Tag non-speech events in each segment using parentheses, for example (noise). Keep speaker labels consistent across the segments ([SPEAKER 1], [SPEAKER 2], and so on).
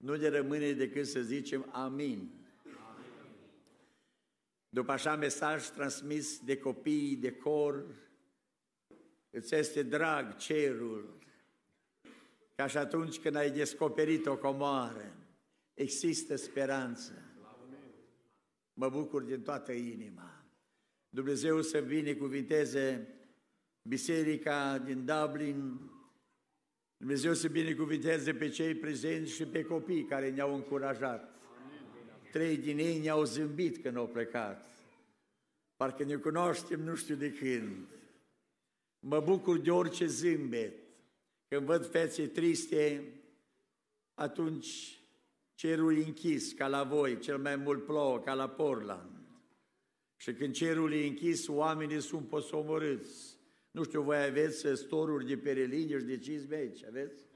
[SPEAKER 1] nu ne rămâne decât să zicem amin. După așa mesaj transmis de copii, de cor, îți este drag cerul, ca și atunci când ai descoperit o comoară, există speranță. Mă bucur din toată inima. Dumnezeu să binecuvinteze biserica din Dublin, Dumnezeu să binecuvinteze pe cei prezenți și pe copii care ne-au încurajat. Trei din ei ne-au zâmbit când au plecat. Parcă ne cunoaștem nu știu de când. Mă bucur de orice zâmbet. Când văd fețe triste, atunci cerul e închis ca la voi, cel mai mult plouă ca la Portland. Și când cerul e închis, oamenii sunt posomorâți. Nu știu, voi aveți storuri de pereline și de cizme aici, aveți?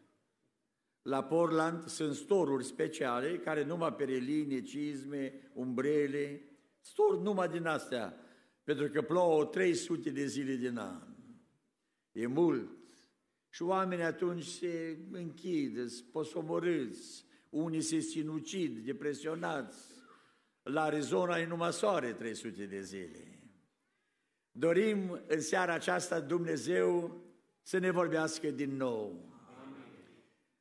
[SPEAKER 1] La Portland sunt storuri speciale care numai pereline, cizme, umbrele, stor numai din astea, pentru că plouă 300 de zile din an. E mult. Și oamenii atunci se închid, se posomorâți, unii se sinucid, depresionați. La Arizona e numai soare 300 de zile. Dorim în seara aceasta Dumnezeu să ne vorbească din nou.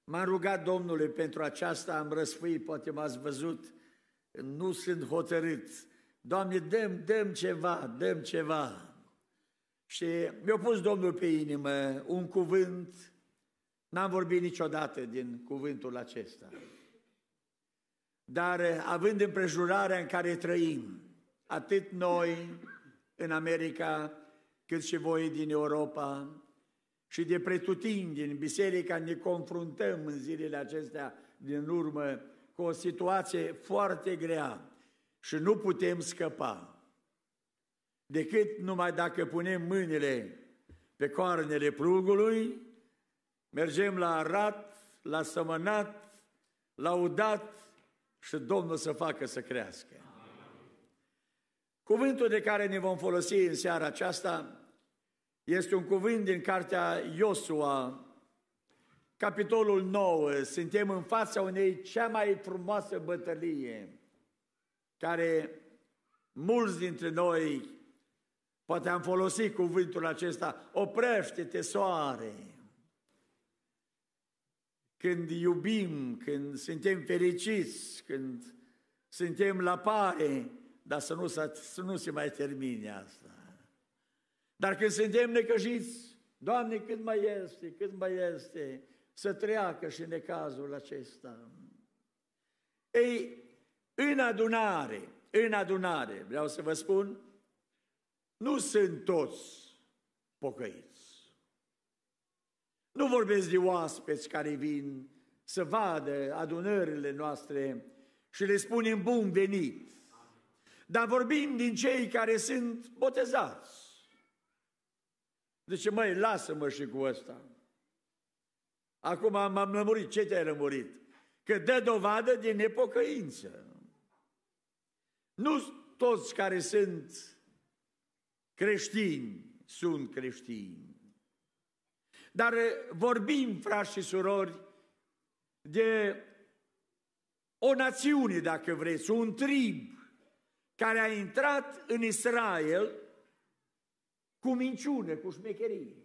[SPEAKER 1] M-am rugat Domnului pentru aceasta, am răsfuit, poate m-ați văzut, nu sunt hotărât. Doamne, dăm, dăm ceva, dăm ceva. Și mi-a pus Domnul pe inimă un cuvânt, n-am vorbit niciodată din cuvântul acesta. Dar având împrejurarea în care trăim, atât noi în America, cât și voi din Europa, și de pretutindeni în biserica ne confruntăm în zilele acestea din urmă cu o situație foarte grea și nu putem scăpa. Decât numai dacă punem mâinile pe coarnele plugului, mergem la arat, la sămănat, la udat și Domnul să facă să crească. Cuvântul de care ne vom folosi în seara aceasta este un cuvânt din cartea Iosua, capitolul 9. Suntem în fața unei cea mai frumoasă bătălie, care mulți dintre noi poate am folosit cuvântul acesta, oprește-te soare. Când iubim, când suntem fericiți, când suntem la pare, dar să nu, să nu se mai termine asta. Dar când suntem necăjiți, Doamne, cât mai este, cât mai este, să treacă și necazul acesta. Ei, în adunare, în adunare, vreau să vă spun, nu sunt toți pocăiți. Nu vorbesc de oaspeți care vin să vadă adunările noastre și le spunem bun venit. Dar vorbim din cei care sunt botezați. Zice, măi, lasă-mă și cu ăsta. Acum m-am lămurit. Ce te-ai lămurit? Că dă dovadă de nepocăință. Nu toți care sunt creștini sunt creștini. Dar vorbim, frați și surori, de o națiune, dacă vreți, un trib care a intrat în Israel cu minciune, cu șmecherie.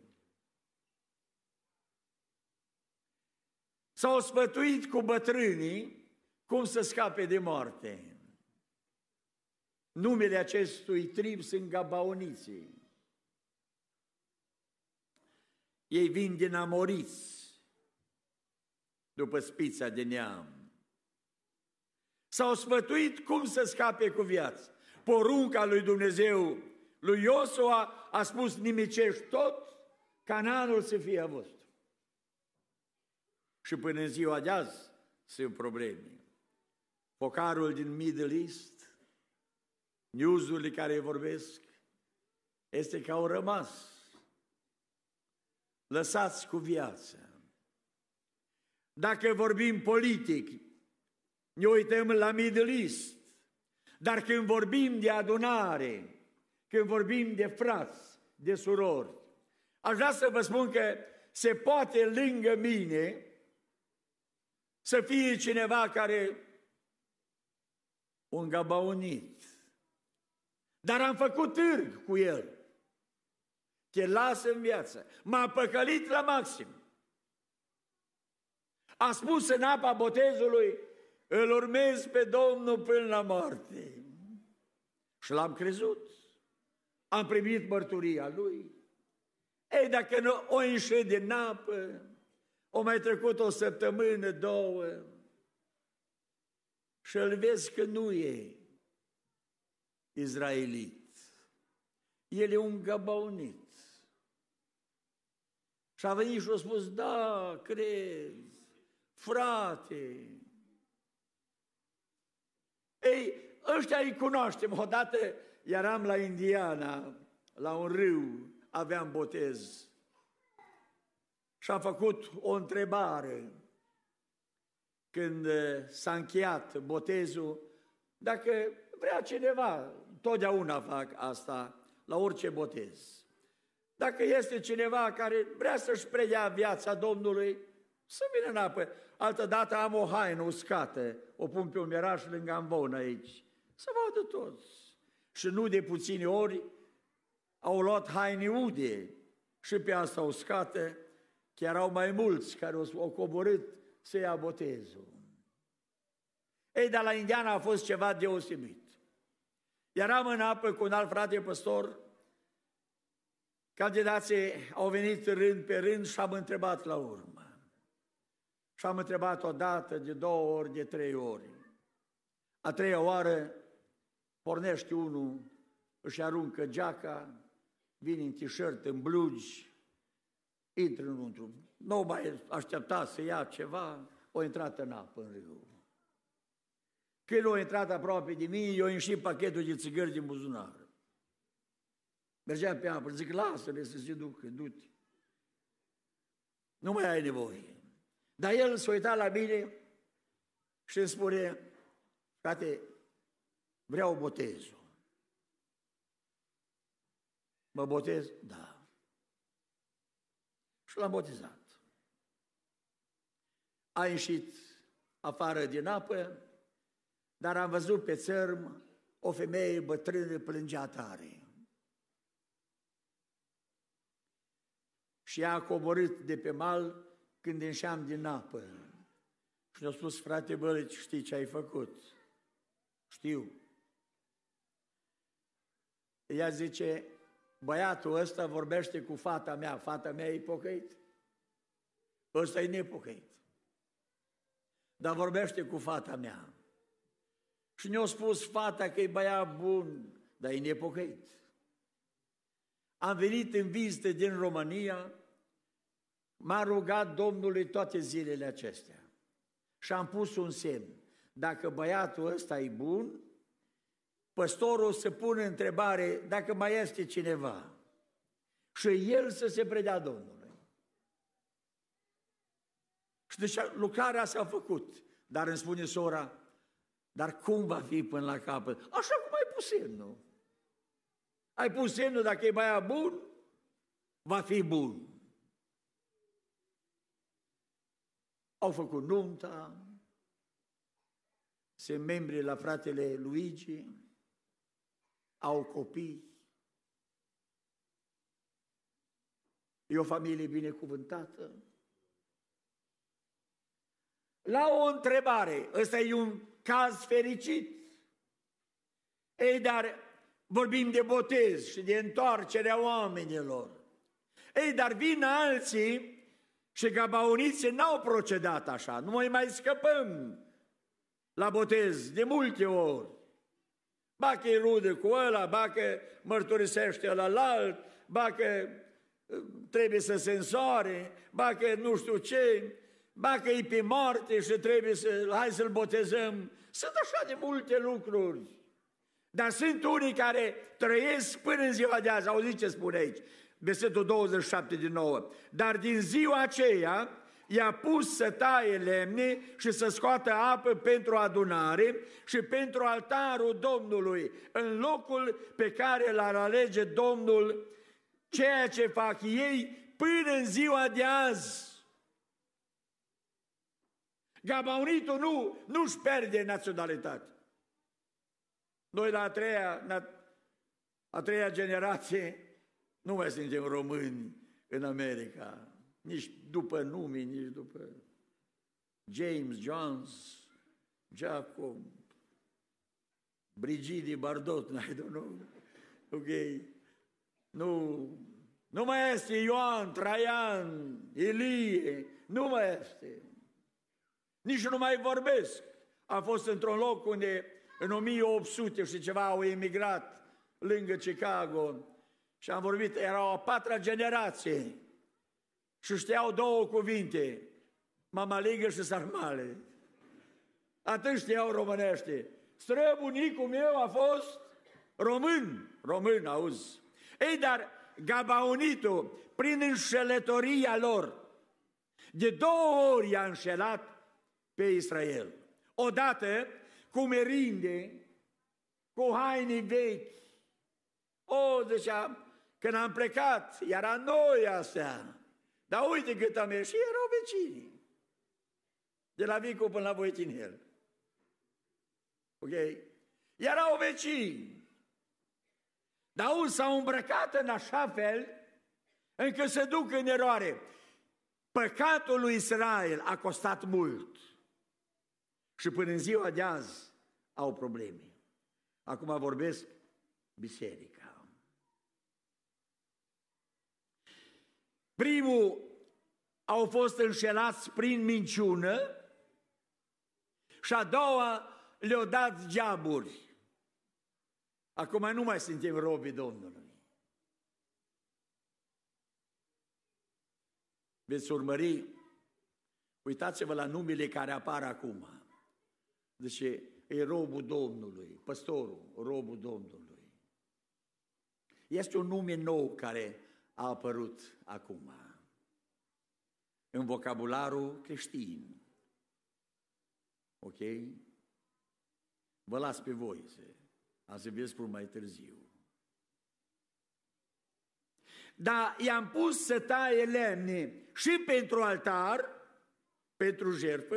[SPEAKER 1] S-au sfătuit cu bătrânii cum să scape de moarte. Numele acestui trib sunt Gabaoniții. Ei vin din Amoriți, după spița de neam. S-au sfătuit cum să scape cu viață. Porunca lui Dumnezeu lui Iosua a spus nimicești tot, Cananul să fie a vostru. Și până în ziua de azi sunt probleme. Focarul din Middle East, newsurile care vorbesc, este că au rămas lăsați cu viață. Dacă vorbim politic, ne uităm la Middle East, dar când vorbim de adunare, când vorbim de frați, de surori. Aș vrea să vă spun că se poate lângă mine să fie cineva care un gabaunit. Dar am făcut târg cu el. Te lasă în viață. M-a păcălit la maxim. A spus în apa botezului, îl urmez pe Domnul până la moarte. Și l-am crezut. Am primit mărturia lui. Ei, dacă nu o înșe din apă, o mai trecut o săptămână, două, și îl vezi că nu e izraelit. El e un găbaunit. Și a venit și a spus, da, crezi, frate. Ei, ăștia îi cunoaștem. Odată eram la Indiana, la un râu, aveam botez. Și am făcut o întrebare când s-a încheiat botezul, dacă vrea cineva, totdeauna fac asta, la orice botez. Dacă este cineva care vrea să-și preia viața Domnului, să vină în apă. Altă dată am o haină uscată, o pun pe un miraș lângă ambon aici. Să vadă toți. Și nu de puține ori au luat haine ude și pe asta uscată, chiar au mai mulți care au coborât să ia botezul. Ei, dar la Indiana a fost ceva deosebit. Eram în apă cu un alt frate păstor, candidații au venit rând pe rând și am întrebat la urmă. Și am întrebat o dată, de două ori, de trei ori. A treia oară pornește unul, își aruncă geaca, vine în t-shirt, în blugi, intră înăuntru. Nu mai aștepta să ia ceva, o intrat în apă în râu. Când a intrat aproape de mine, eu înșit pachetul de țigări din buzunar. Mergeam pe apă, zic, lasă-le să se ducă, du-te. Nu mai ai nevoie. Dar el s-a uitat la mine și îmi spune, frate, vreau botezul. Mă botez? Da. Și l-am botezat. A ieșit afară din apă, dar am văzut pe țărm o femeie bătrână plângea tare. Și ea a coborât de pe mal când înșeam din apă. Și ne-a spus, frate Bălici, știi ce ai făcut? Știu. Ea zice, băiatul ăsta vorbește cu fata mea, fata mea e pocăit. Ăsta e nepocăit. Dar vorbește cu fata mea. Și ne-a spus fata că e băiat bun, dar e nepocăit. Am venit în vizită din România, m-a rugat Domnului toate zilele acestea și am pus un semn. Dacă băiatul ăsta e bun, păstorul să pună întrebare dacă mai este cineva și el să se predea Domnului. Și deci lucrarea s-a făcut, dar îmi spune sora, dar cum va fi până la capăt? Așa cum ai pus semnul. Ai pus semnul, dacă e băiat bun, va fi bun. Au făcut nunta, sunt membri la fratele Luigi, au copii. E o familie binecuvântată. La o întrebare, ăsta e un caz fericit. Ei, dar vorbim de botez și de întoarcerea oamenilor. Ei, dar vin alții și gabauniții n-au procedat așa, nu mai mai scăpăm la botez de multe ori. Ba că e rudă cu ăla, ba că mărturisește la alt, ba că uh, trebuie să se însoare, ba că nu știu ce, ba că e pe moarte și trebuie să, hai să-l botezăm. Sunt așa de multe lucruri. Dar sunt unii care trăiesc până în ziua de azi. Auziți ce spune aici? Versetul 27 din nou. Dar din ziua aceea i-a pus să taie lemne și să scoată apă pentru adunare și pentru altarul Domnului, în locul pe care l-ar alege Domnul, ceea ce fac ei până în ziua de azi. Gabaonitul nu, nu-și pierde naționalitatea. Noi la a treia, a treia generație nu mai suntem români în America, nici după nume, nici după James, Jones, Jacob, Brigidi, Bardot, I don't know. Ok? Nu, nu mai este Ioan, Traian, Ilie, nu mai este. Nici nu mai vorbesc. A fost într-un loc unde în 1800 și ceva au emigrat lângă Chicago și am vorbit, era o patra generație și știau două cuvinte, mamaligă și sarmale. Atât știau românește. Străbunicul meu a fost român, român, auzi. Ei, dar Gabaonitul, prin înșelătoria lor, de două ori a înșelat pe Israel. Odată cu merinde, cu haine vechi. O, zicea, când am plecat, era noi astea. Dar uite cât am ieșit, erau vecinii. De la Vicu până la Voitinel. Ok? Erau vecini. Dar unii s-au îmbrăcat în așa fel încât se duc în eroare. Păcatul lui Israel a costat mult. Și până în ziua de azi au probleme. Acum vorbesc biserica. Primul au fost înșelați prin minciună și a doua le-au dat geaburi. Acum nu mai suntem robii Domnului. Veți urmări, uitați-vă la numele care apar acum. Deci e robul Domnului, păstorul, robul Domnului. Este un nume nou care a apărut acum în vocabularul creștin. Ok? Vă las pe voi să, a să vă spun mai târziu. Dar i-am pus să taie lemne și pentru altar, pentru jertfă,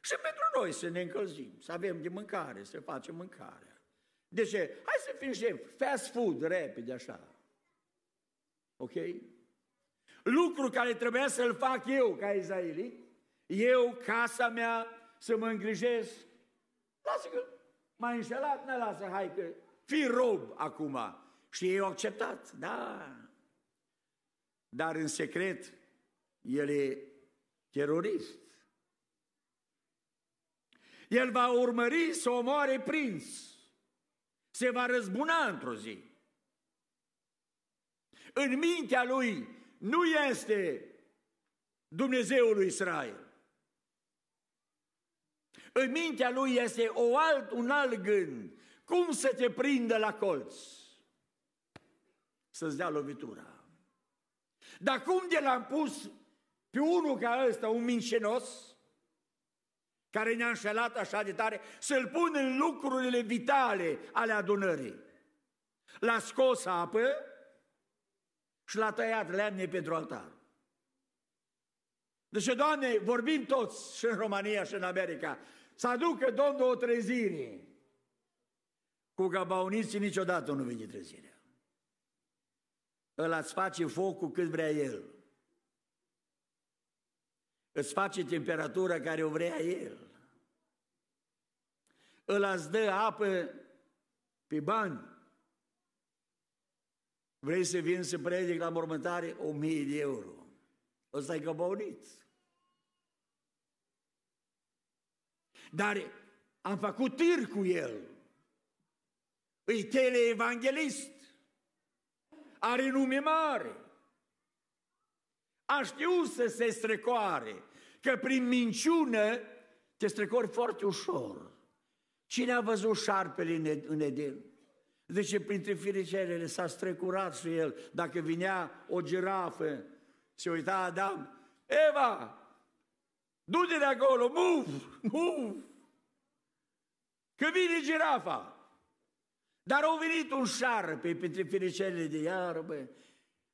[SPEAKER 1] și pentru noi să ne încălzim, să avem de mâncare, să facem mâncarea. Deci, hai să fim șef, fast food, repede, așa. Ok? Lucru care trebuia să-l fac eu ca izraelit, eu, casa mea, să mă îngrijesc. Lasă că m-a înșelat, ne lasă, hai că fii rob acum. Și ei au acceptat, da. Dar în secret, el e terorist. El va urmări să omoare prinț. Se va răzbuna într-o zi. În mintea lui nu este Dumnezeul lui Israel. În mintea lui este o alt, un alt gând. Cum să te prindă la colț? Să-ți dea lovitura. Dar cum de l-am pus pe unul ca ăsta, un mincinos, care ne-a înșelat așa de tare, să-l pun în lucrurile vitale ale adunării. L-a scos apă și l-a tăiat lemne pentru altar. Deci, Doamne, vorbim toți și în România și în America, să aducă Domnul o trezire. Cu gabauniții niciodată nu vine trezirea. Îl ați face focul cât vrea El. Îți face temperatura care o vrea El. Îl ați dă apă pe bani. Vrei să vin să predic la mormântare? O mie de euro. Ăsta e căbăunit. Dar am făcut tir cu el. Îi teleevanghelist. Are nume mare a știut să se strecoare, că prin minciună te strecori foarte ușor. Cine a văzut șarpele în Eden? Zice, printre firicelele s-a strecurat și el. Dacă vinea o girafă, se uita Adam, Eva, du-te de acolo, move, move. Că vine girafa. Dar au venit un șarpe printre firicelele de iarbă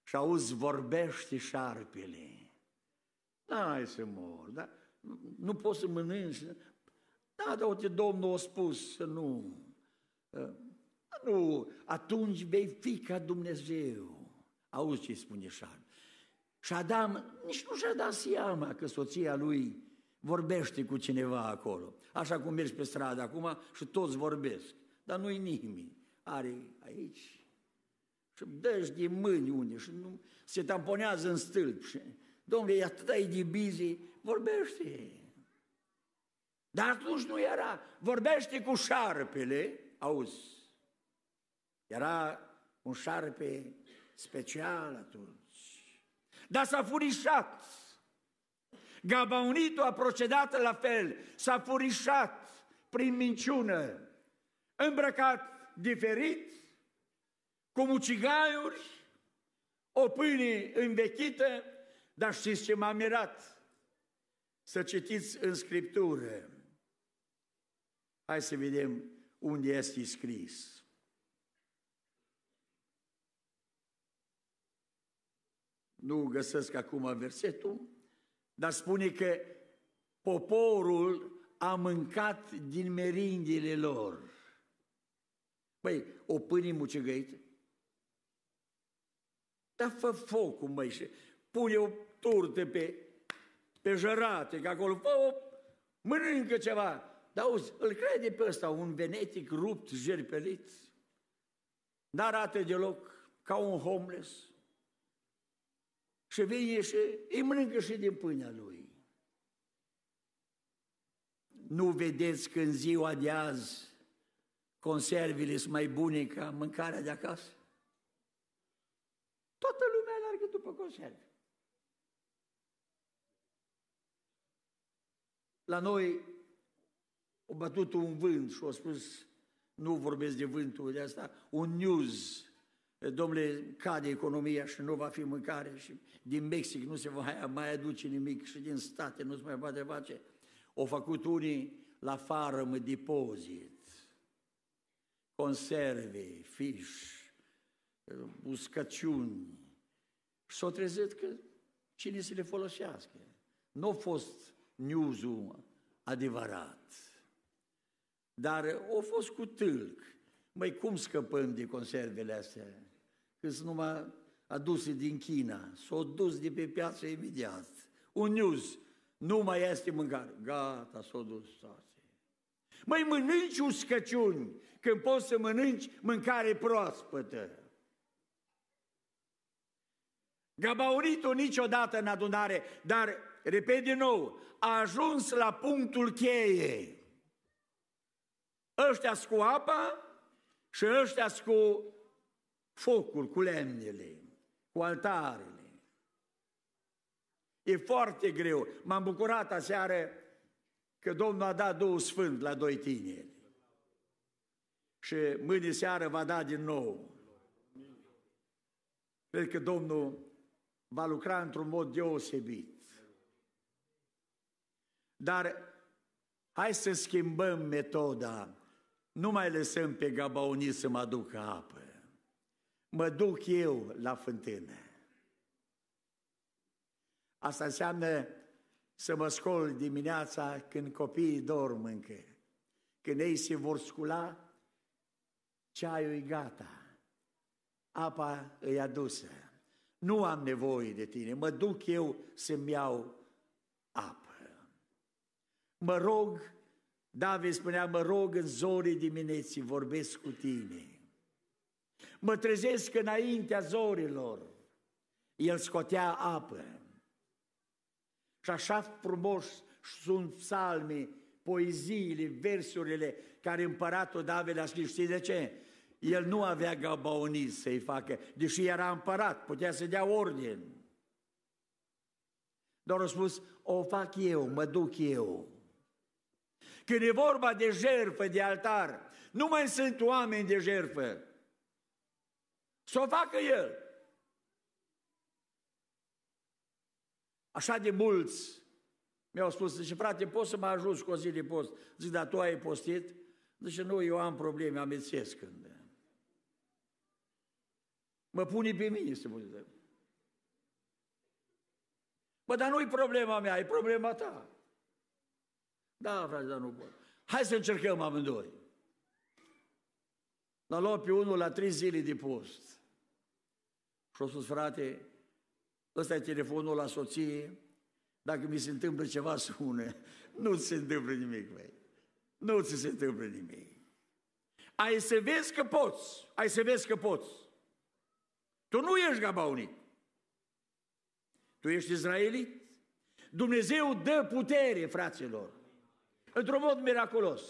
[SPEAKER 1] și auzi, vorbește șarpele. N-ai să mor, dar nu poți să mănânci. Da, dar uite, Domnul a spus să nu. Nu, atunci vei fi ca Dumnezeu. Auzi ce spune Șarpe. Și Adam nici nu și-a dat seama că soția lui vorbește cu cineva acolo. Așa cum mergi pe stradă acum și toți vorbesc. Dar nu-i nimeni. Are aici și dă de mâini unde și nu, se tamponează în stâlp. Și, domnule, e atât de busy, vorbește. Dar atunci nu era, vorbește cu șarpele, auzi, era un șarpe special atunci. Dar s-a furișat. Gabaunitul a procedat la fel, s-a furișat prin minciună, îmbrăcat diferit, cu mucigaiuri, o pâine învechită, dar știți ce m-a mirat? Să citiți în Scriptură. Hai să vedem unde este scris. Nu găsesc acum versetul, dar spune că poporul a mâncat din merindile lor. Păi, o pâine mucegăită? Dar fă focul, măi, și pune o turtă pe, pe jărate, că acolo, fă o, mănâncă ceva. Dar auzi, îl crede pe ăsta un venetic rupt, jerpelit? N-arată deloc ca un homeless. Și vine și îi mănâncă și din pâinea lui. Nu vedeți că în ziua de azi conservele sunt mai bune ca mâncarea de acasă? Toată lumea alergă după conserve. La noi a bătut un vânt și a spus, nu vorbesc de vântul de asta, un news, domnule, cade economia și nu va fi mâncare și din Mexic nu se va mai aduce nimic și din state nu se mai poate face. Au făcut unii la fară mă depozit, conserve, fiș, uscăciuni. Și s-au trezit că cine să le folosească. Nu a fost news adevărat. Dar a fost cu tâlc. Măi, cum scăpăm de conservele astea? Că sunt numai aduse din China. S-au dus de pe piață imediat. Un news. Nu mai este mâncare. Gata, s-au dus toate. Măi, mănânci uscăciuni când poți să mănânci mâncare proaspătă. Gabauritul niciodată în adunare, dar, repet din nou, a ajuns la punctul cheie. Ăștia cu apa și ăștia cu focul, cu lemnele, cu altarele. E foarte greu. M-am bucurat aseară că Domnul a dat două sfânt la doi tineri. Și mâine seară va da din nou. Cred că Domnul va lucra într-un mod deosebit. Dar hai să schimbăm metoda. Nu mai lăsăm pe gabaunii să mă aducă apă. Mă duc eu la fântână. Asta înseamnă să mă scol dimineața când copiii dorm încă. Când ei se vor scula, ceaiul e gata, apa e adusă nu am nevoie de tine, mă duc eu să-mi iau apă. Mă rog, David spunea, mă rog în zorii dimineții, vorbesc cu tine. Mă trezesc înaintea zorilor, el scotea apă. Și așa frumos sunt psalmii, poeziile, versurile care împăratul David a scris. Știi de ce? el nu avea gabaonist să-i facă, deși era împărat, putea să dea ordine. Doar a spus, o fac eu, mă duc eu. Când e vorba de jertfă, de altar, nu mai sunt oameni de jertfă. Să o facă el. Așa de mulți mi-au spus, zice, frate, poți să mă ajut cu o zi de post? Zic, dar tu ai postit? Zice, nu, eu am probleme, amețesc când. Mă pune pe mine să mă Bă, dar nu-i problema mea, e problema ta. Da, frate, dar nu pot. Hai să încercăm amândoi. L-a luat pe unul la trei zile de post. Și-a spus, frate, ăsta e telefonul la soție, dacă mi se întâmplă ceva, (laughs) sună. Nu ți se întâmplă nimic, băi. Nu ți se întâmplă nimic. Ai să vezi că poți. Ai să vezi că poți. Tu nu ești gabaunit. Tu ești izraelit. Dumnezeu dă putere, fraților. Într-un mod miraculos.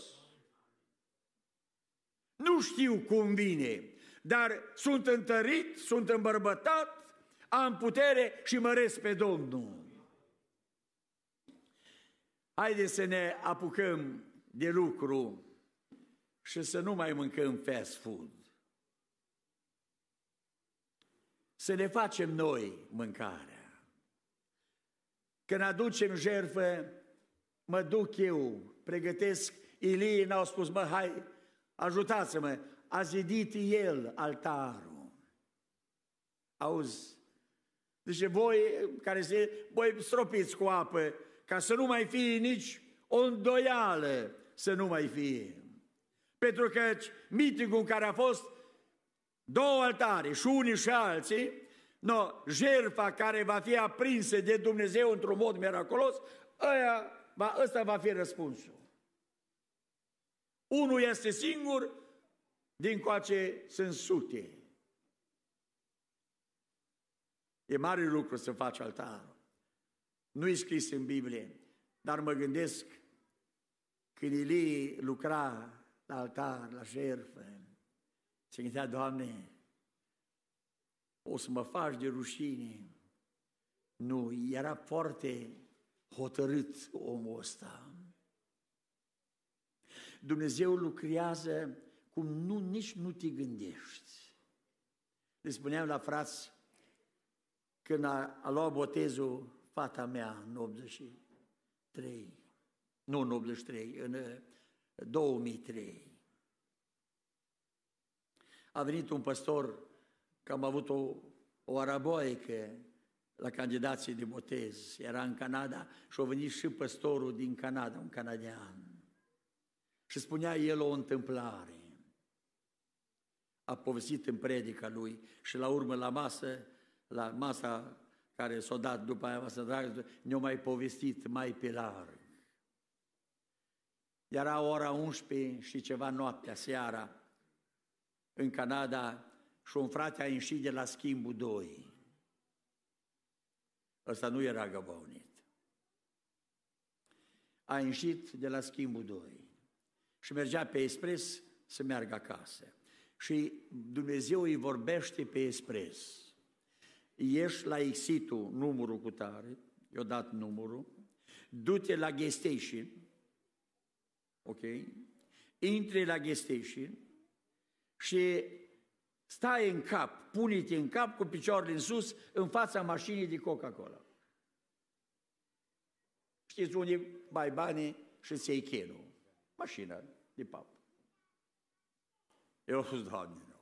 [SPEAKER 1] Nu știu cum vine, dar sunt întărit, sunt îmbărbătat, am putere și măresc pe Domnul. Haideți să ne apucăm de lucru și să nu mai mâncăm fast food. Să ne facem noi mâncarea. Când aducem jertfă, mă duc eu, pregătesc, Ilie n-au spus, mă, hai, ajutați-mă, a zidit el altarul. Auzi? Deci voi care se, voi stropiți cu apă, ca să nu mai fie nici o îndoială, să nu mai fie. Pentru că mitingul în care a fost două altare, și unii și alții, no, jertfa care va fi aprinsă de Dumnezeu într-un mod miraculos, aia, va, ăsta va fi răspunsul. Unul este singur, din coace sunt sute. E mare lucru să faci altarul. Nu e scris în Biblie, dar mă gândesc când Ilie lucra la altar, la jertfă, se gândea, Doamne, o să mă faci de rușine. Nu, era foarte hotărât omul ăsta. Dumnezeu lucrează cum nu, nici nu te gândești. Le spuneam la frați, când a, a luat botezul fata mea în 83, nu în 83, în 2003. A venit un păstor, că am avut o, o araboică la candidații de botez, era în Canada și a venit și păstorul din Canada, un canadian. Și spunea el o întâmplare. A povestit în predica lui și la urmă la masă, la masa care s-a dat după aia, masa dragă, ne-a mai povestit mai pe larg. Era ora 11 și ceva noaptea, seara, în Canada și un frate a ieșit de la schimbul 2. Ăsta nu era găbăunit. A ieșit de la schimbul 2 și mergea pe expres să meargă acasă. Și Dumnezeu îi vorbește pe expres. Ieși la exitul numărul cu tare, i-a dat numărul, du-te la gas station, ok? Intri la gas station și stai în cap, pune-te în cap cu picioarele în sus în fața mașinii de Coca-Cola. Știți unde bai bani și ți iei chenul? Mașina de pap. Eu spus, Doamne, nu.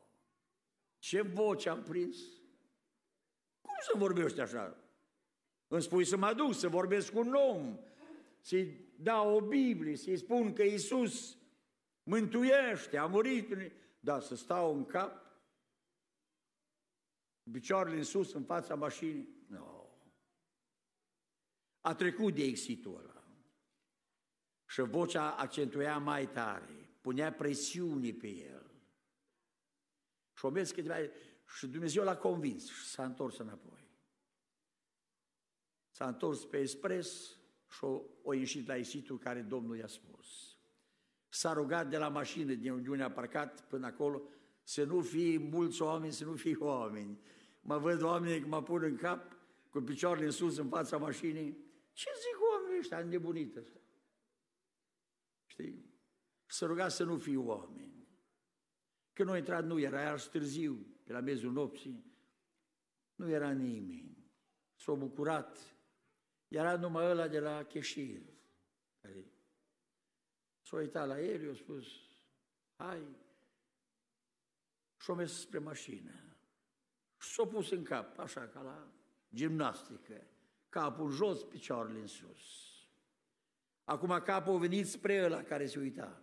[SPEAKER 1] Ce voce am prins? Cum să vorbești așa? Îmi spui să mă duc, să vorbesc cu un om, să-i dau o Biblie, să-i spun că Iisus mântuiește, a murit. Da, să stau în cap, picioarele în sus, în fața mașinii. Nu. No. A trecut de exitul ăla. Și vocea accentuia mai tare, punea presiune pe el. Și o mers câteva... Și Dumnezeu l-a convins și s-a întors înapoi. S-a întors pe expres și o, o ieșit la exitul care Domnul i-a spus s-a rugat de la mașină din unde a parcat până acolo să nu fie mulți oameni, să nu fie oameni. Mă văd oamenii că mă pun în cap, cu picioarele în sus în fața mașinii. Ce zic oamenii ăștia înnebunit ăsta? Știi? Să ruga să nu fie oameni. Când noi intrat, nu era, era târziu, pe la mezul nopții, nu era nimeni. S-a bucurat. Era numai ăla de la Cheșir, care S-a uitat la el, i-a spus, hai, și-a mers spre mașină. S-a pus în cap, așa, ca la gimnastică, capul jos, picioarele în sus. Acum capul a venit spre ăla care se uita.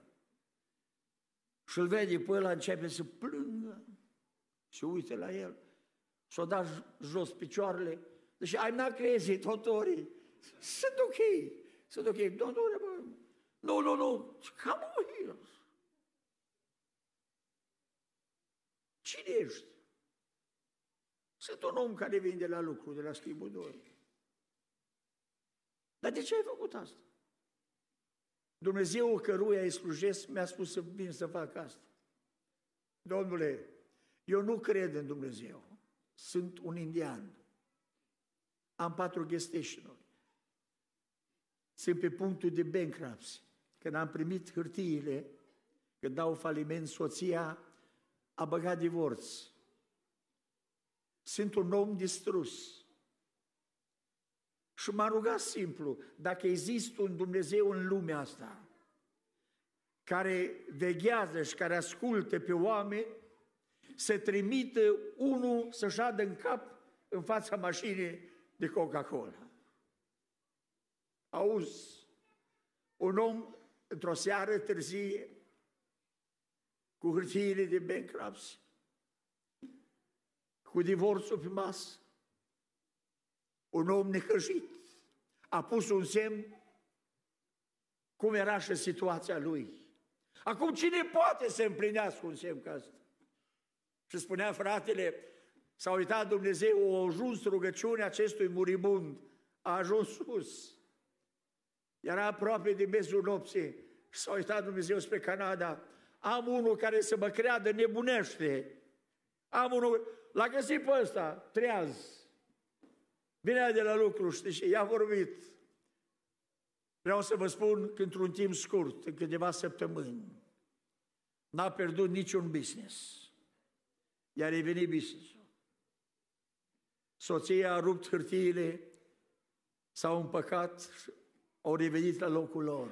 [SPEAKER 1] Și îl vede pe ăla, începe să plângă. Și uite la el. Și-o dat jos picioarele. Deci, I'm not crazy, totori. Sunt ok. Sunt ok. Nu, nu, nu, nu, nu. Come over here. Cine ești? Sunt un om care vine de la lucru, de la schimbul de ori. Dar de ce ai făcut asta? Dumnezeu căruia îi slujesc mi-a spus să vin să fac asta. Domnule, eu nu cred în Dumnezeu. Sunt un indian. Am patru gestationuri. Sunt pe punctul de bankruptcy. Când am primit hârtiile, când dau faliment, soția a băgat divorț. Sunt un om distrus. Și m-a rugat simplu, dacă există un Dumnezeu în lumea asta, care veghează și care ascultă pe oameni, să trimită unul să șadă în cap în fața mașinii de Coca-Cola. Auzi, un om într-o seară târzie, cu hârtiile de bankruptcy, cu divorțul pe masă, un om necăjit, a pus un semn cum era și situația lui. Acum cine poate să împlinească un semn ca asta? Și spunea fratele, s-a uitat Dumnezeu, a ajuns rugăciunea acestui muribund, a ajuns sus. Era aproape de mezul nopții și s-a uitat Dumnezeu spre Canada. Am unul care să mă creadă nebunește. Am unul, l-a găsit pe ăsta, treaz. Vine de la lucru, știi, și i-a vorbit. Vreau să vă spun că într-un timp scurt, în câteva săptămâni, n-a pierdut niciun business. I-a revenit business Soția a rupt hârtiile, s-au împăcat și au revenit la locul lor.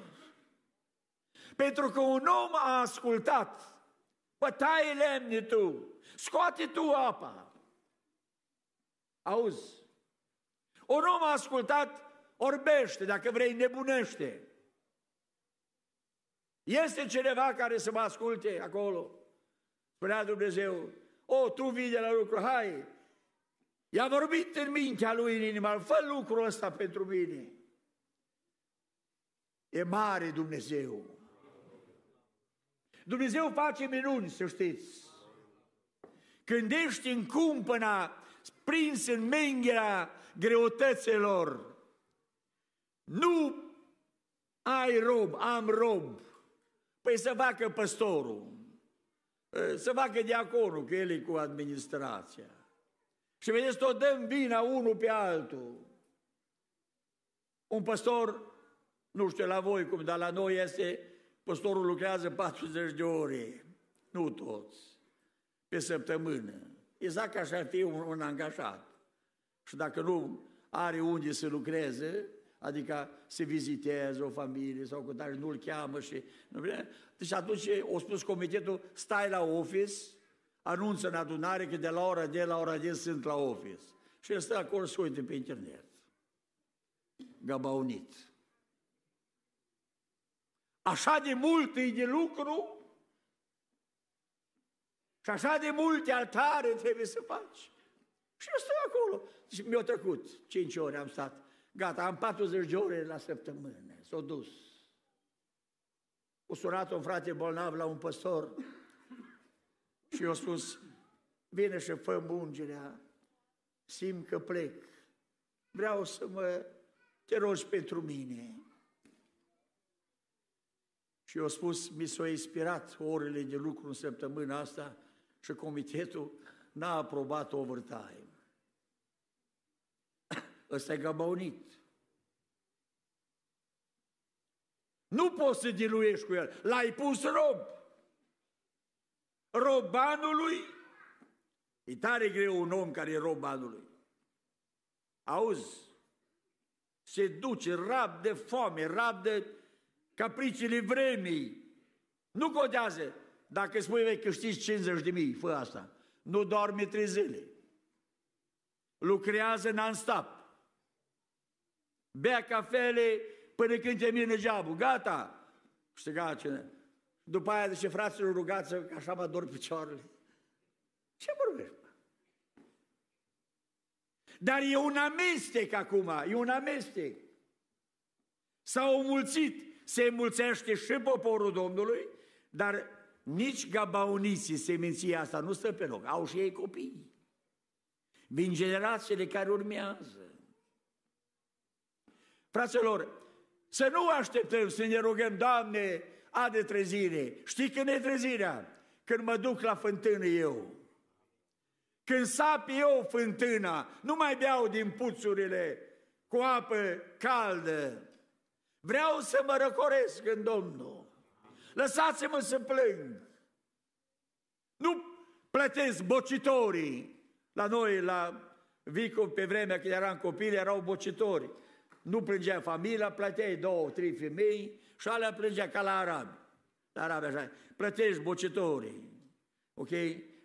[SPEAKER 1] Pentru că un om a ascultat, pătaie lemne tu, scoate tu apa. Auzi, un om a ascultat, orbește, dacă vrei, nebunește. Este cineva care să mă asculte acolo? Spunea Dumnezeu, o, tu vii de la lucru, hai! I-a vorbit în mintea lui, în inima, fă lucrul ăsta pentru mine. E mare Dumnezeu. Dumnezeu face minuni, să știți. Când ești în cumpăna, prins în menghea greutăților, nu ai rob, am rob. Păi să facă păstorul, să facă diaconul, că el e cu administrația. Și vedeți, tot dăm vina unul pe altul. Un păstor, nu știu la voi cum, dar la noi este, păstorul lucrează 40 de ore, nu toți, pe săptămână. Exact ca așa fi un, un angajat. Și dacă nu are unde să lucreze, adică se vizitează o familie sau cu tare nu-l cheamă și... Nu vine. Deci atunci o spus comitetul, stai la office, anunță în adunare că de la ora de la ora de sunt la office. Și el stă acolo să uite pe internet. Gabaunit. Așa de mult e de lucru și așa de multe altare trebuie să faci. Și eu stau acolo. Și mi-a trecut 5 ore am stat. Gata, am 40 de ore la săptămână. S-au dus. O sunat un frate bolnav la un păstor și i-a spus, vine și fă ungerea, simt că plec, vreau să mă te rogi pentru mine. Și i-a spus, mi s-au inspirat orele de lucru în săptămâna asta și comitetul n-a aprobat overtime. Ăsta e gabaunit. Nu poți să diluiești cu el. L-ai pus rob. Rob banului. E tare greu un om care e rob banului. Auzi? Se duce rab de foame, rab de capriciile vremii. Nu contează. Dacă spui, vei câștigi 50 de mii, fă asta. Nu doarme trei zile. Lucrează non-stop. Bea cafele până când termină geabul, gata, câștiga cine. După aia zice, fraților, rugați că așa mă dor picioarele. Ce vorbești? Dar e un amestec acum, e un amestec. S-au mulțit, se mulțește și poporul Domnului, dar nici gabauniții, seminția asta, nu stă pe loc, au și ei copii. Vin generațiile care urmează. Fraților, să nu așteptăm să ne rugăm, Doamne, a de trezire. Știi când e trezirea? Când mă duc la fântână eu. Când sap eu fântâna, nu mai beau din puțurile cu apă caldă. Vreau să mă răcoresc în Domnul. Lăsați-mă să plâng. Nu plătesc bocitorii. La noi, la Vico, pe vremea când eram copil, erau bocitori. Nu plângea familia, plăteai două, trei femei și alea plângea ca la arabi. La arabi așa. Plătești bocitorii. Ok?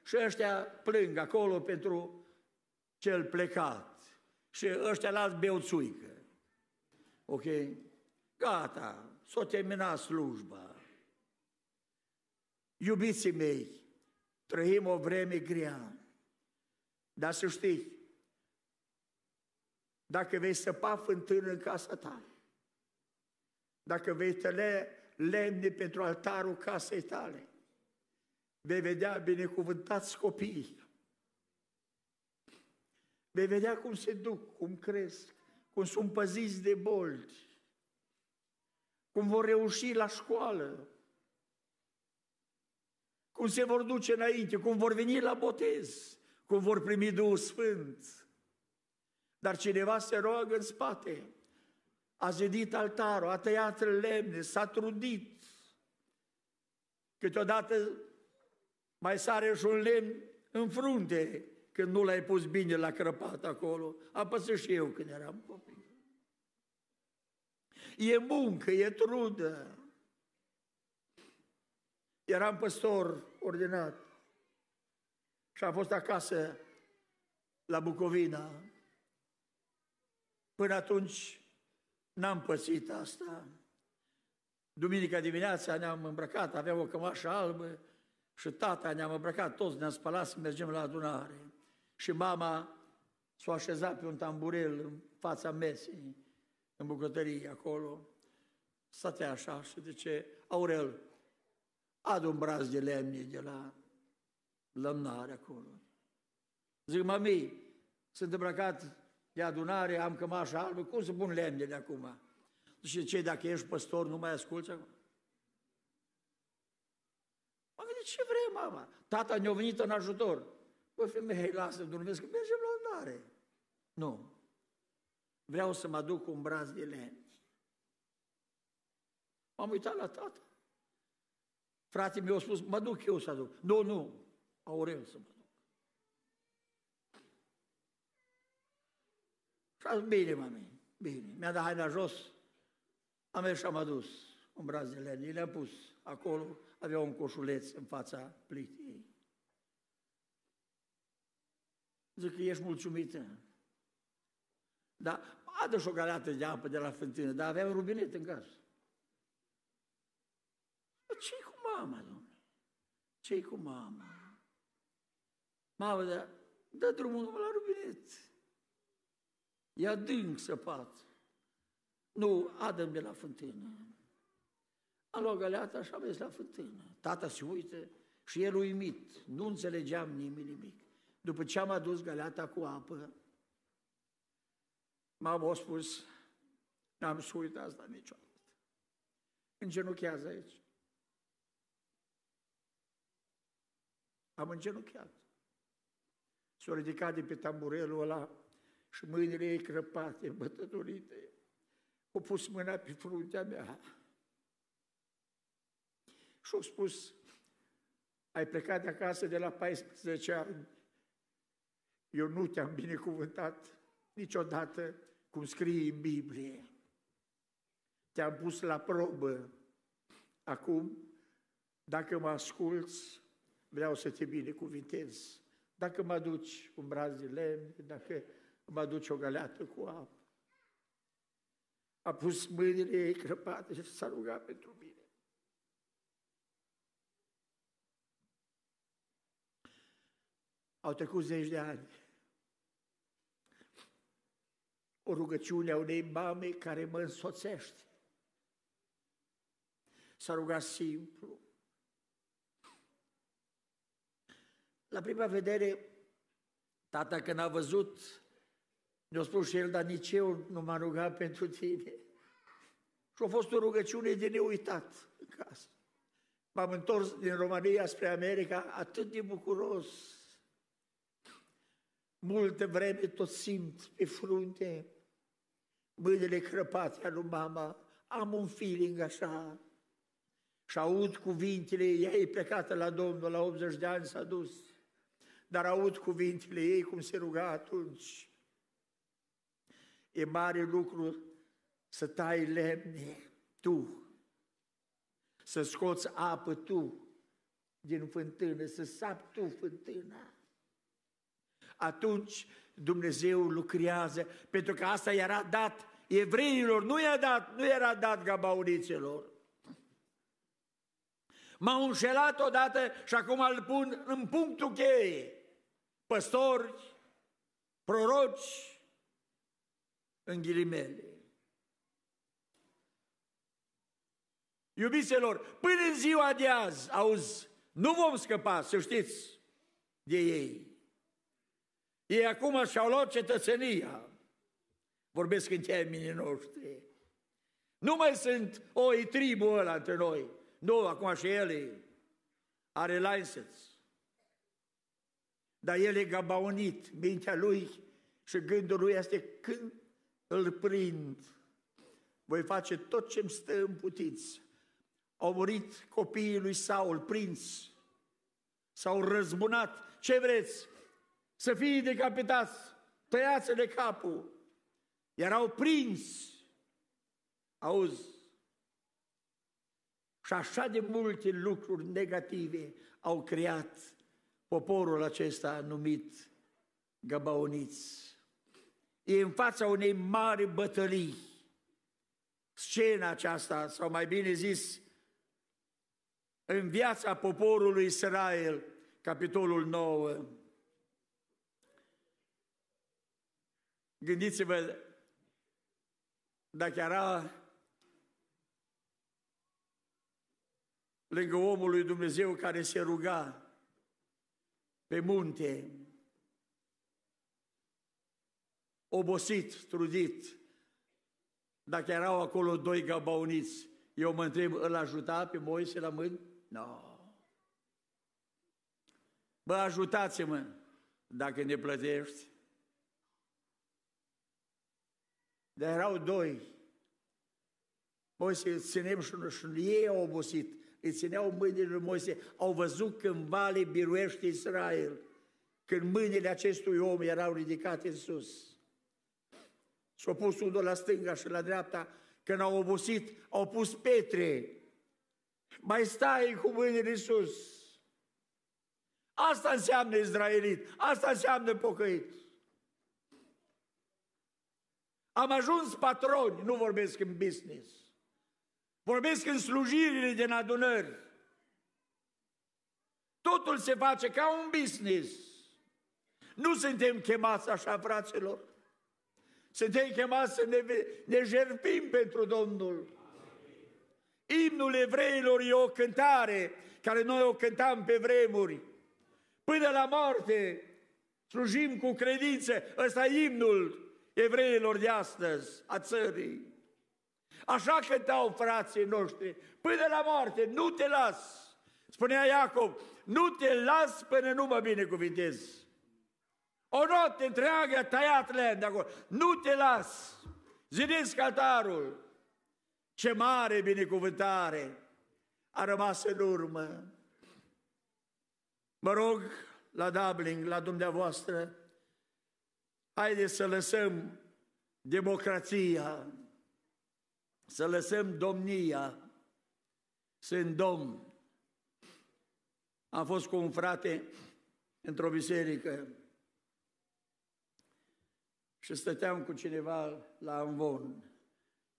[SPEAKER 1] Și ăștia plâng acolo pentru cel plecat. Și ăștia las beuțuică. Ok? Gata, s-a terminat slujba. Iubiții mei, trăim o vreme grea. Dar să știi, dacă vei săpa fântână în casa ta, dacă vei tăle lemne pentru altarul casei tale, vei vedea binecuvântați copiii. Vei vedea cum se duc, cum cresc, cum sunt păziți de bolți, cum vor reuși la școală, cum se vor duce înainte, cum vor veni la botez, cum vor primi Duhul Sfânt. Dar cineva se roagă în spate, a zidit altarul, a tăiat lemne, s-a trudit. Câteodată mai sare și un lemn în frunte când nu l-ai pus bine la crăpat acolo. Am păsat și eu când eram copil. E muncă, e trudă. Eram păstor ordinat și am fost acasă la Bucovina. Până atunci n-am pățit asta. Duminica dimineața ne-am îmbrăcat, aveam o cămașă albă și tata ne-am îmbrăcat, toți ne-am spălat să mergem la adunare. Și mama s-a așezat pe un tamburel în fața mesei, în bucătărie acolo. Stătea așa și zice, Aurel, adu un braț de lemne de la lămnare acolo. Zic, mami, sunt îmbrăcat de adunare, am cămașa albă, cum să pun lemne de acum? Și ce, dacă ești păstor, nu mai asculți acum? Mă gândit, ce vrei, mama? Tata ne-a venit în ajutor. Bă, femeie, lasă, dormesc, mergem la adunare. Nu. Vreau să mă duc cu un braț de lemne. M-am uitat la tata. Frații mi-au spus, mă duc eu să aduc. Nu, nu, Aurel să mă duc. Și a zis, bine, mami, bine. Mi-a dat haina jos, am mers și am adus un braț de lemn. Le-am pus acolo, avea un coșuleț în fața plitii. Zic că ești mulțumită. Dar adă și o galeată de apă de la fântână, dar avea un rubinet în casă ce cu mama, domnule? ce cu mama? Mama, dă, dă drumul la rubinet. E adânc săpat. Nu, adă de la fântână. Am luat găleata și am mers la fântână. Tata se uită și el uimit. Nu înțelegeam nimic, nimic. După ce am adus găleata cu apă, mama a spus, n-am să uit asta niciodată. Îngenuchează aici. Am îngenunchiat. S-a ridicat de pe tamburelul ăla și mâinile ei crăpate, bătătorite. O pus mâna pe fruntea mea. Și a spus, ai plecat de acasă de la 14 ani. Eu nu te-am binecuvântat niciodată cum scrie în Biblie. Te-am pus la probă. Acum, dacă mă asculți, vreau să te binecuvintez. Dacă mă aduci un braț de lemn, dacă mă aduci o găleată cu apă.
[SPEAKER 2] a pus mâinile ei crăpate și s-a rugat pentru mine. Au trecut zeci de ani. O rugăciune a unei mame care mă însoțește. S-a rugat simplu. La prima vedere, tata când a văzut, ne-a spus și el, dar nici eu nu m-am rugat pentru tine. Și a fost o rugăciune de neuitat în casă. M-am întors din România spre America atât de bucuros. Multă vreme tot simt pe frunte mâinile crăpate a lui mama. Am un feeling așa. Și aud cuvintele, ea e plecată la Domnul, la 80 de ani s-a dus. Dar aud cuvintele ei cum se ruga atunci. E mare lucru să tai lemne tu, să scoți apă tu din fântână, să sapi tu fântâna. Atunci Dumnezeu lucrează, pentru că asta era dat evreilor, nu era dat, nu era dat gabauniților. M-au înșelat odată și acum îl pun în punctul cheie. Păstori, proroci, în ghilimele. Iubiților, până în ziua de azi, auzi, nu vom scăpa, să știți, de ei. Ei acum și-au luat cetățenia. Vorbesc în termenii noștri. Nu mai sunt, o, e tribul ăla între noi. Nu, acum și el are license. Dar el e gabaunit, mintea lui și gândul lui este când îl prind, voi face tot ce îmi stă în putință. Au murit copiii lui Saul, prinț, s-au răzbunat. Ce vreți? Să fie decapitați, tăiați-le capul. Erau prins. Auzi? Și așa de multe lucruri negative au creat poporul acesta numit Gabaoniți. E în fața unei mari bătălii. Scena aceasta, sau mai bine zis, în viața poporului Israel, capitolul 9. Gândiți-vă, dacă era lângă omul lui Dumnezeu care se ruga pe munte, obosit, trudit, dacă erau acolo doi gabauniți, eu mă întreb, îl ajuta pe Moise la mâini? Nu. No. Bă, ajutați-mă dacă ne plătești. Dar erau doi. Moise îl țineam și, și ei au obosit. Îi țineau mâinile lui Moise. Au văzut când vale biruiește Israel. Când mâinile acestui om erau ridicate în sus. S-au pus unul la stânga și la dreapta. Când au obosit, au pus petre. Mai stai cu mâinile sus. Asta înseamnă izraelit. Asta înseamnă pocăit. Am ajuns patroni, nu vorbesc în business. Vorbesc în slujirile din adunări. Totul se face ca un business. Nu suntem chemați așa, fraților. Suntem chemați să ne, ne jerpim pentru Domnul. Imnul evreilor e o cântare care noi o cântam pe vremuri. Până la moarte slujim cu credință. Ăsta e imnul evreilor de astăzi, a țării. Așa cântau frații noștri. Până la moarte, nu te las. Spunea Iacob, nu te las până nu mă binecuvintez. O noapte întreagă tăiat lemn de acolo. Nu te las. Zidesc altarul. Ce mare binecuvântare a rămas în urmă. Mă rog la Dublin, la dumneavoastră, haideți să lăsăm democrația, să lăsăm domnia, sunt domn. Am fost cu un frate într-o biserică și stăteam cu cineva la Amvon.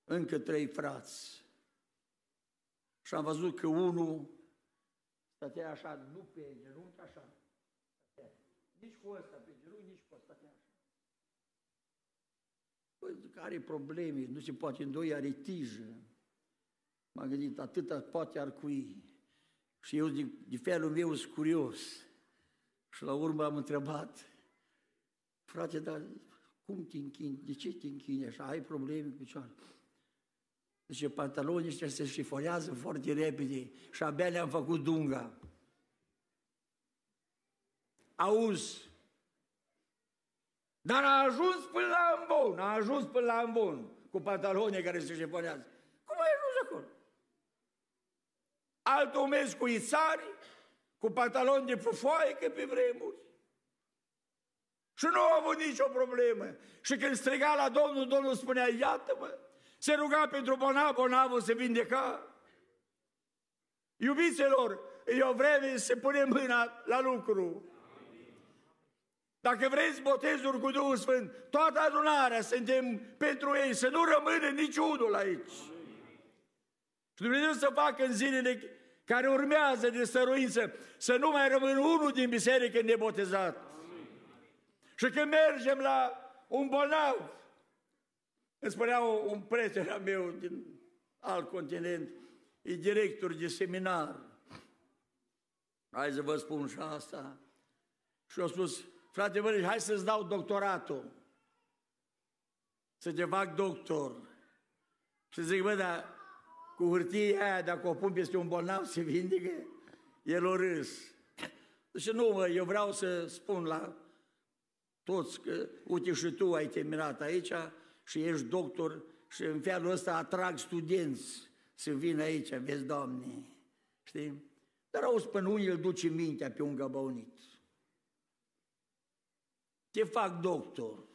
[SPEAKER 1] încă trei frați. Și am văzut că unul stătea așa, nu pe genunchi, așa. Nici cu ăsta pe genunchi, nici cu ăsta, stătea așa. Păi, are probleme, nu se poate îndoi, are tijă. M-am gândit, atâta poate arcui. Și eu, de, de felul meu, sunt curios. Și la urmă am întrebat, frate, dar cum te închini? De ce te închini așa? Ai probleme cu picioare? Zice, pantalonii ăștia se șifonează foarte repede și abia le-am făcut dunga. Auzi, dar a ajuns până la ambon, a ajuns până la ambon cu pantalonii care se șifonează. Cum ai ajuns acolo? Altul mers cu isari, cu pantaloni de fufoaie, că pe vremuri. Și nu a avut nicio problemă. Și când striga la Domnul, Domnul spunea, iată-mă, se ruga pentru bolnav, bolnavul se vindeca. Iubiților, e o vreme să punem mâna la lucru. Dacă vreți botezuri cu Duhul Sfânt, toată adunarea suntem pentru ei, să nu rămână niciunul aici. Și Dumnezeu să facă în zilele care urmează de stăruință, să nu mai rămână unul din biserică nebotezat. Și când mergem la un bolnav, îmi spunea un prieten al meu din alt continent, e director de seminar. Hai să vă spun și asta. Și a spus, frate bă, hai să-ți dau doctoratul. Să te fac doctor. Și zic, bă, dar cu hârtie aia, dacă o pun peste un bolnav, se vindecă? El o râs. Și nu, mă, eu vreau să spun la toți că, uite și tu ai terminat aici și ești doctor și în felul ăsta atrag studenți să vină aici, vezi, Doamne, știi? Dar auzi, până unii îl duce mintea pe un găbăunit. Te fac doctor.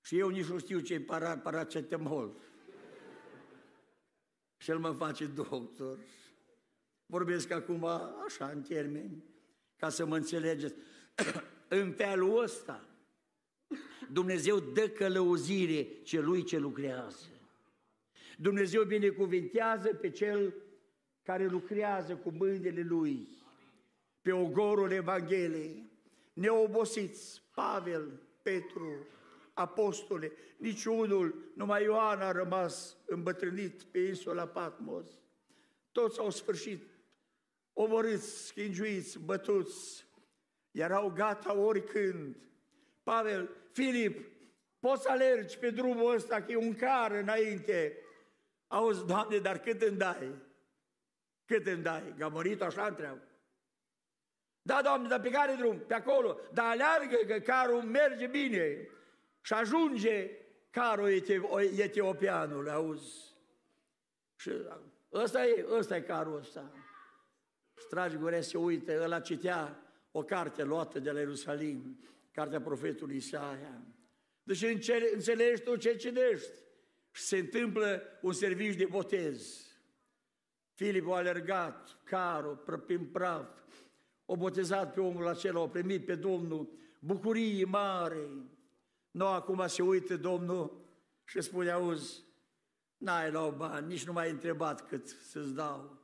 [SPEAKER 1] Și eu nici nu știu ce e para, paracetamol. Și el mă face doctor. Vorbesc acum așa, în termeni, ca să mă înțelegeți. (coughs) în felul ăsta, Dumnezeu dă călăuzire celui ce lucrează. Dumnezeu binecuvintează pe cel care lucrează cu mâinile lui, pe ogorul Evangheliei, neobosiți, Pavel, Petru, apostole, niciunul, numai Ioan a rămas îmbătrânit pe insula Patmos. Toți au sfârșit, omorâți, schingiuiți, bătuți, erau gata oricând. Pavel, Filip, poți să alergi pe drumul ăsta, că e un car înainte. Auzi, Doamne, dar cât îmi dai? Cât îmi dai? Că a murit așa întreabă. Da, Doamne, dar pe care drum? Pe acolo. Dar aleargă că carul merge bine. Și ajunge carul etiopianul, auzi? Și ăsta e, ăsta e carul ăsta. Stragi gure se uită, ăla citea o carte luată de la Ierusalim, cartea profetului Isaia. Deci înțelegi tu ce citești. Și se întâmplă un serviciu de botez. Filip a alergat, carul, prin praf, o botezat pe omul acela, o primit pe Domnul, bucurie mare. Nu, acum se uită Domnul și spune, auzi, n-ai luat bani, nici nu m-ai întrebat cât să-ți dau,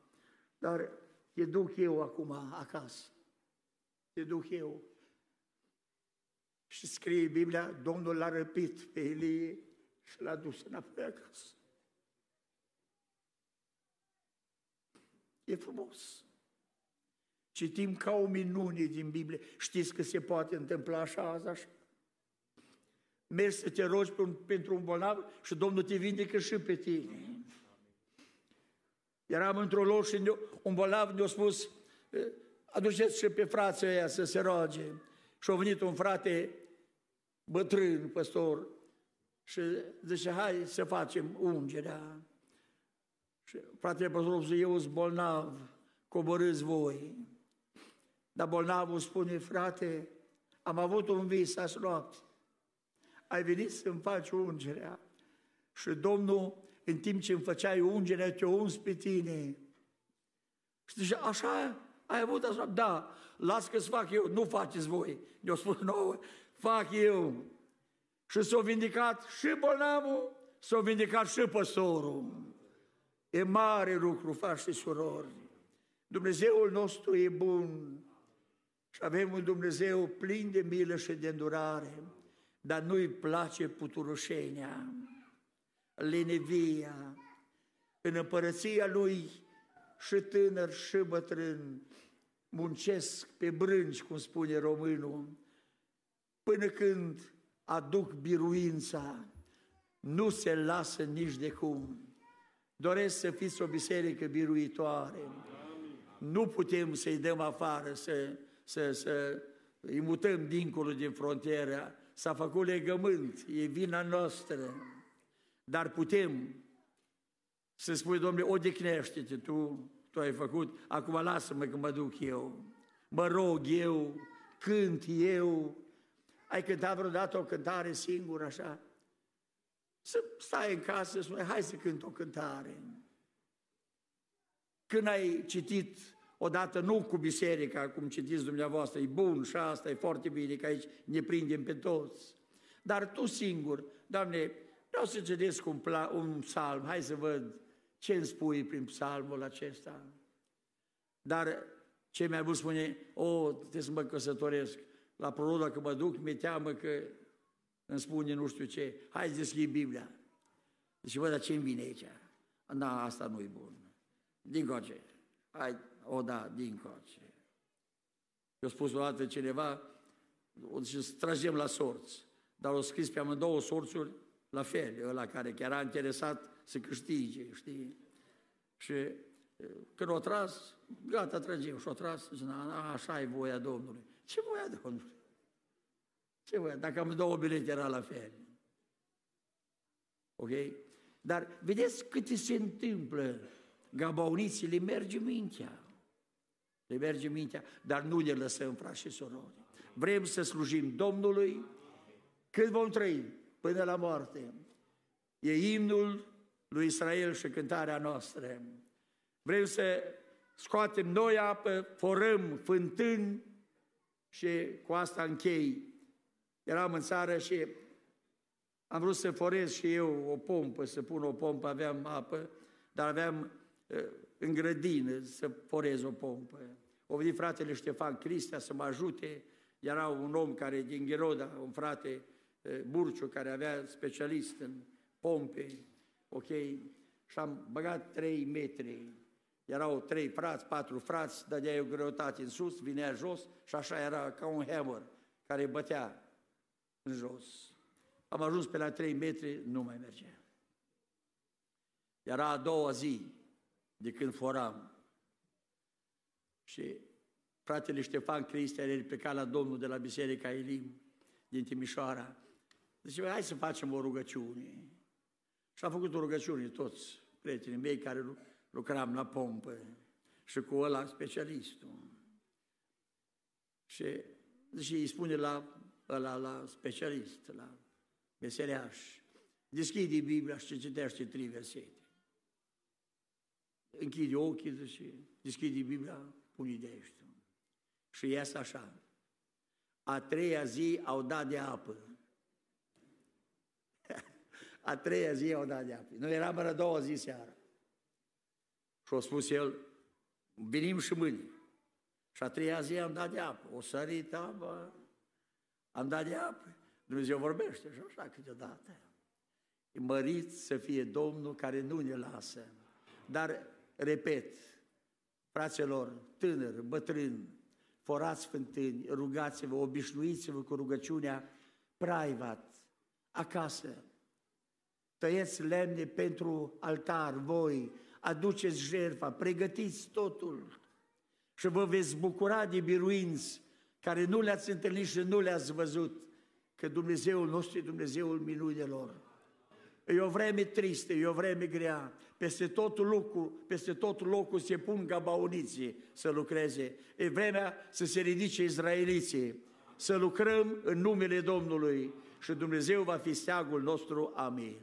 [SPEAKER 1] dar te duc eu acum acasă te duc eu. Și scrie Biblia, Domnul l-a răpit pe Elie și l-a dus înapoi acasă. E frumos. Citim ca o minune din Biblie. Știți că se poate întâmpla așa azi, așa? Mergi să te rogi pentru un bolnav și Domnul te vindecă și pe tine. Eram într-o loc și un bolnav ne-a spus, aduceți și pe frații ăia să se roage. Și a venit un frate bătrân, păstor, și zice, hai să facem ungerea. Și fratele păstor zice, eu sunt bolnav, coborâți voi. Dar bolnavul spune, frate, am avut un vis azi noapte. Ai venit să-mi faci ungerea. Și Domnul, în timp ce îmi făceai ungerea, te-o uns pe tine. Și zice, așa ai avut așa? Da, las că fac eu, nu faceți voi. Ne-au spus nouă, fac eu.
[SPEAKER 2] Și s-a vindicat și bolnavul, s-a vindicat și păstorul. E mare lucru, faci și surori. Dumnezeul nostru e bun și avem un Dumnezeu plin de milă și de îndurare, dar nu-i place puturoșenia, lenevia. În împărăția Lui și tânăr și bătrân muncesc pe brânci, cum spune românul, până când aduc biruința, nu se lasă nici de cum. Doresc să fiți o biserică biruitoare. Nu putem să-i dăm afară, să, să, să îi mutăm dincolo din frontieră. S-a făcut legământ, e vina noastră. Dar putem să spui, domnule, odihnește-te, tu, tu ai făcut, acum lasă-mă că mă duc eu. Mă rog eu, cânt eu. Ai cântat vreodată o cântare singură așa? Să stai în casă și spune, hai să cânt o cântare. Când ai citit odată, nu cu biserica, cum citiți dumneavoastră, e bun și asta e foarte bine, că aici ne prindem pe toți. Dar tu singur, Doamne, vreau să citesc un, pla, un psalm, hai să văd ce îmi spui prin psalmul acesta. Dar ce mi-a vrut spune, o, trebuie să mă căsătoresc. La prorok, dacă mă duc, mi-e teamă că îmi spune nu știu ce, hai să deschid Biblia. Deci, bă, dar ce îmi vine aici? Da, asta nu e bun. Din coace. Hai, o da, din coace. Eu spus o dată cineva, și tragem la sorți. Dar o scris pe amândouă sorțuri la fel, ăla care chiar a interesat să câștige, știi? Și când o tras, gata, tragem. Și o tras, zice, așa e voia Domnului. Ce voia Domnului? Ce voia? Dacă am două bilete, era la fel. Ok? Dar vedeți câte se întâmplă. Gabauniții le merge mintea. Le merge mintea, dar nu ne lăsăm, frați și sorori. Vrem să slujim Domnului cât vom trăi, până la moarte. E imnul lui Israel și cântarea noastră. Vrem să scoatem noi apă, forăm fântâni și cu asta închei. Eram în țară și am vrut să forez și eu o pompă, să pun o pompă, aveam apă, dar aveam în grădină să forez o pompă. O venit fratele Ștefan Cristea să mă ajute, era un om care din Gheroda, un frate Burciu, care avea specialist în pompe, ok, și am băgat trei metri erau trei frați, patru frați, dădea o greutate în sus, vinea jos și așa era ca un hammer care bătea în jos. Am ajuns pe la trei metri, nu mai mergea. Era a doua zi de când foram. Și fratele Ștefan Cristian el pleca la Domnul de la Biserica Elim din Timișoara. Zice, hai să facem o rugăciune. Și a făcut o rugăciune toți prietenii mei care lucram la pompă și cu ăla specialistul. Și, și îi spune la, ăla, la specialist, la meseleaș, deschide Biblia și citește trei versete. Închide ochii și deschide Biblia, pune de aici. Și ies așa. A treia zi au dat de apă. A treia zi au dat de apă. Noi eram la două zi seara. Și a spus el, venim și mâine. Și a treia zi am dat de apă. O sărit apă, am dat de apă. Dumnezeu vorbește și așa câteodată. E mărit să fie Domnul care nu ne lasă. Dar, repet, fraților, tânări, bătrâni, forați fântâni, rugați-vă, obișnuiți-vă cu rugăciunea praivat, acasă. Tăieți lemne pentru altar, voi, aduceți jertfa, pregătiți totul și vă veți bucura de biruinți care nu le-ați întâlnit și nu le-ați văzut, că Dumnezeul nostru e Dumnezeul minunilor. E o vreme tristă, e o vreme grea. Peste tot locul, peste tot locul se pun gabauniții să lucreze. E vremea să se ridice izraeliții, să lucrăm în numele Domnului și Dumnezeu va fi steagul nostru. Amin.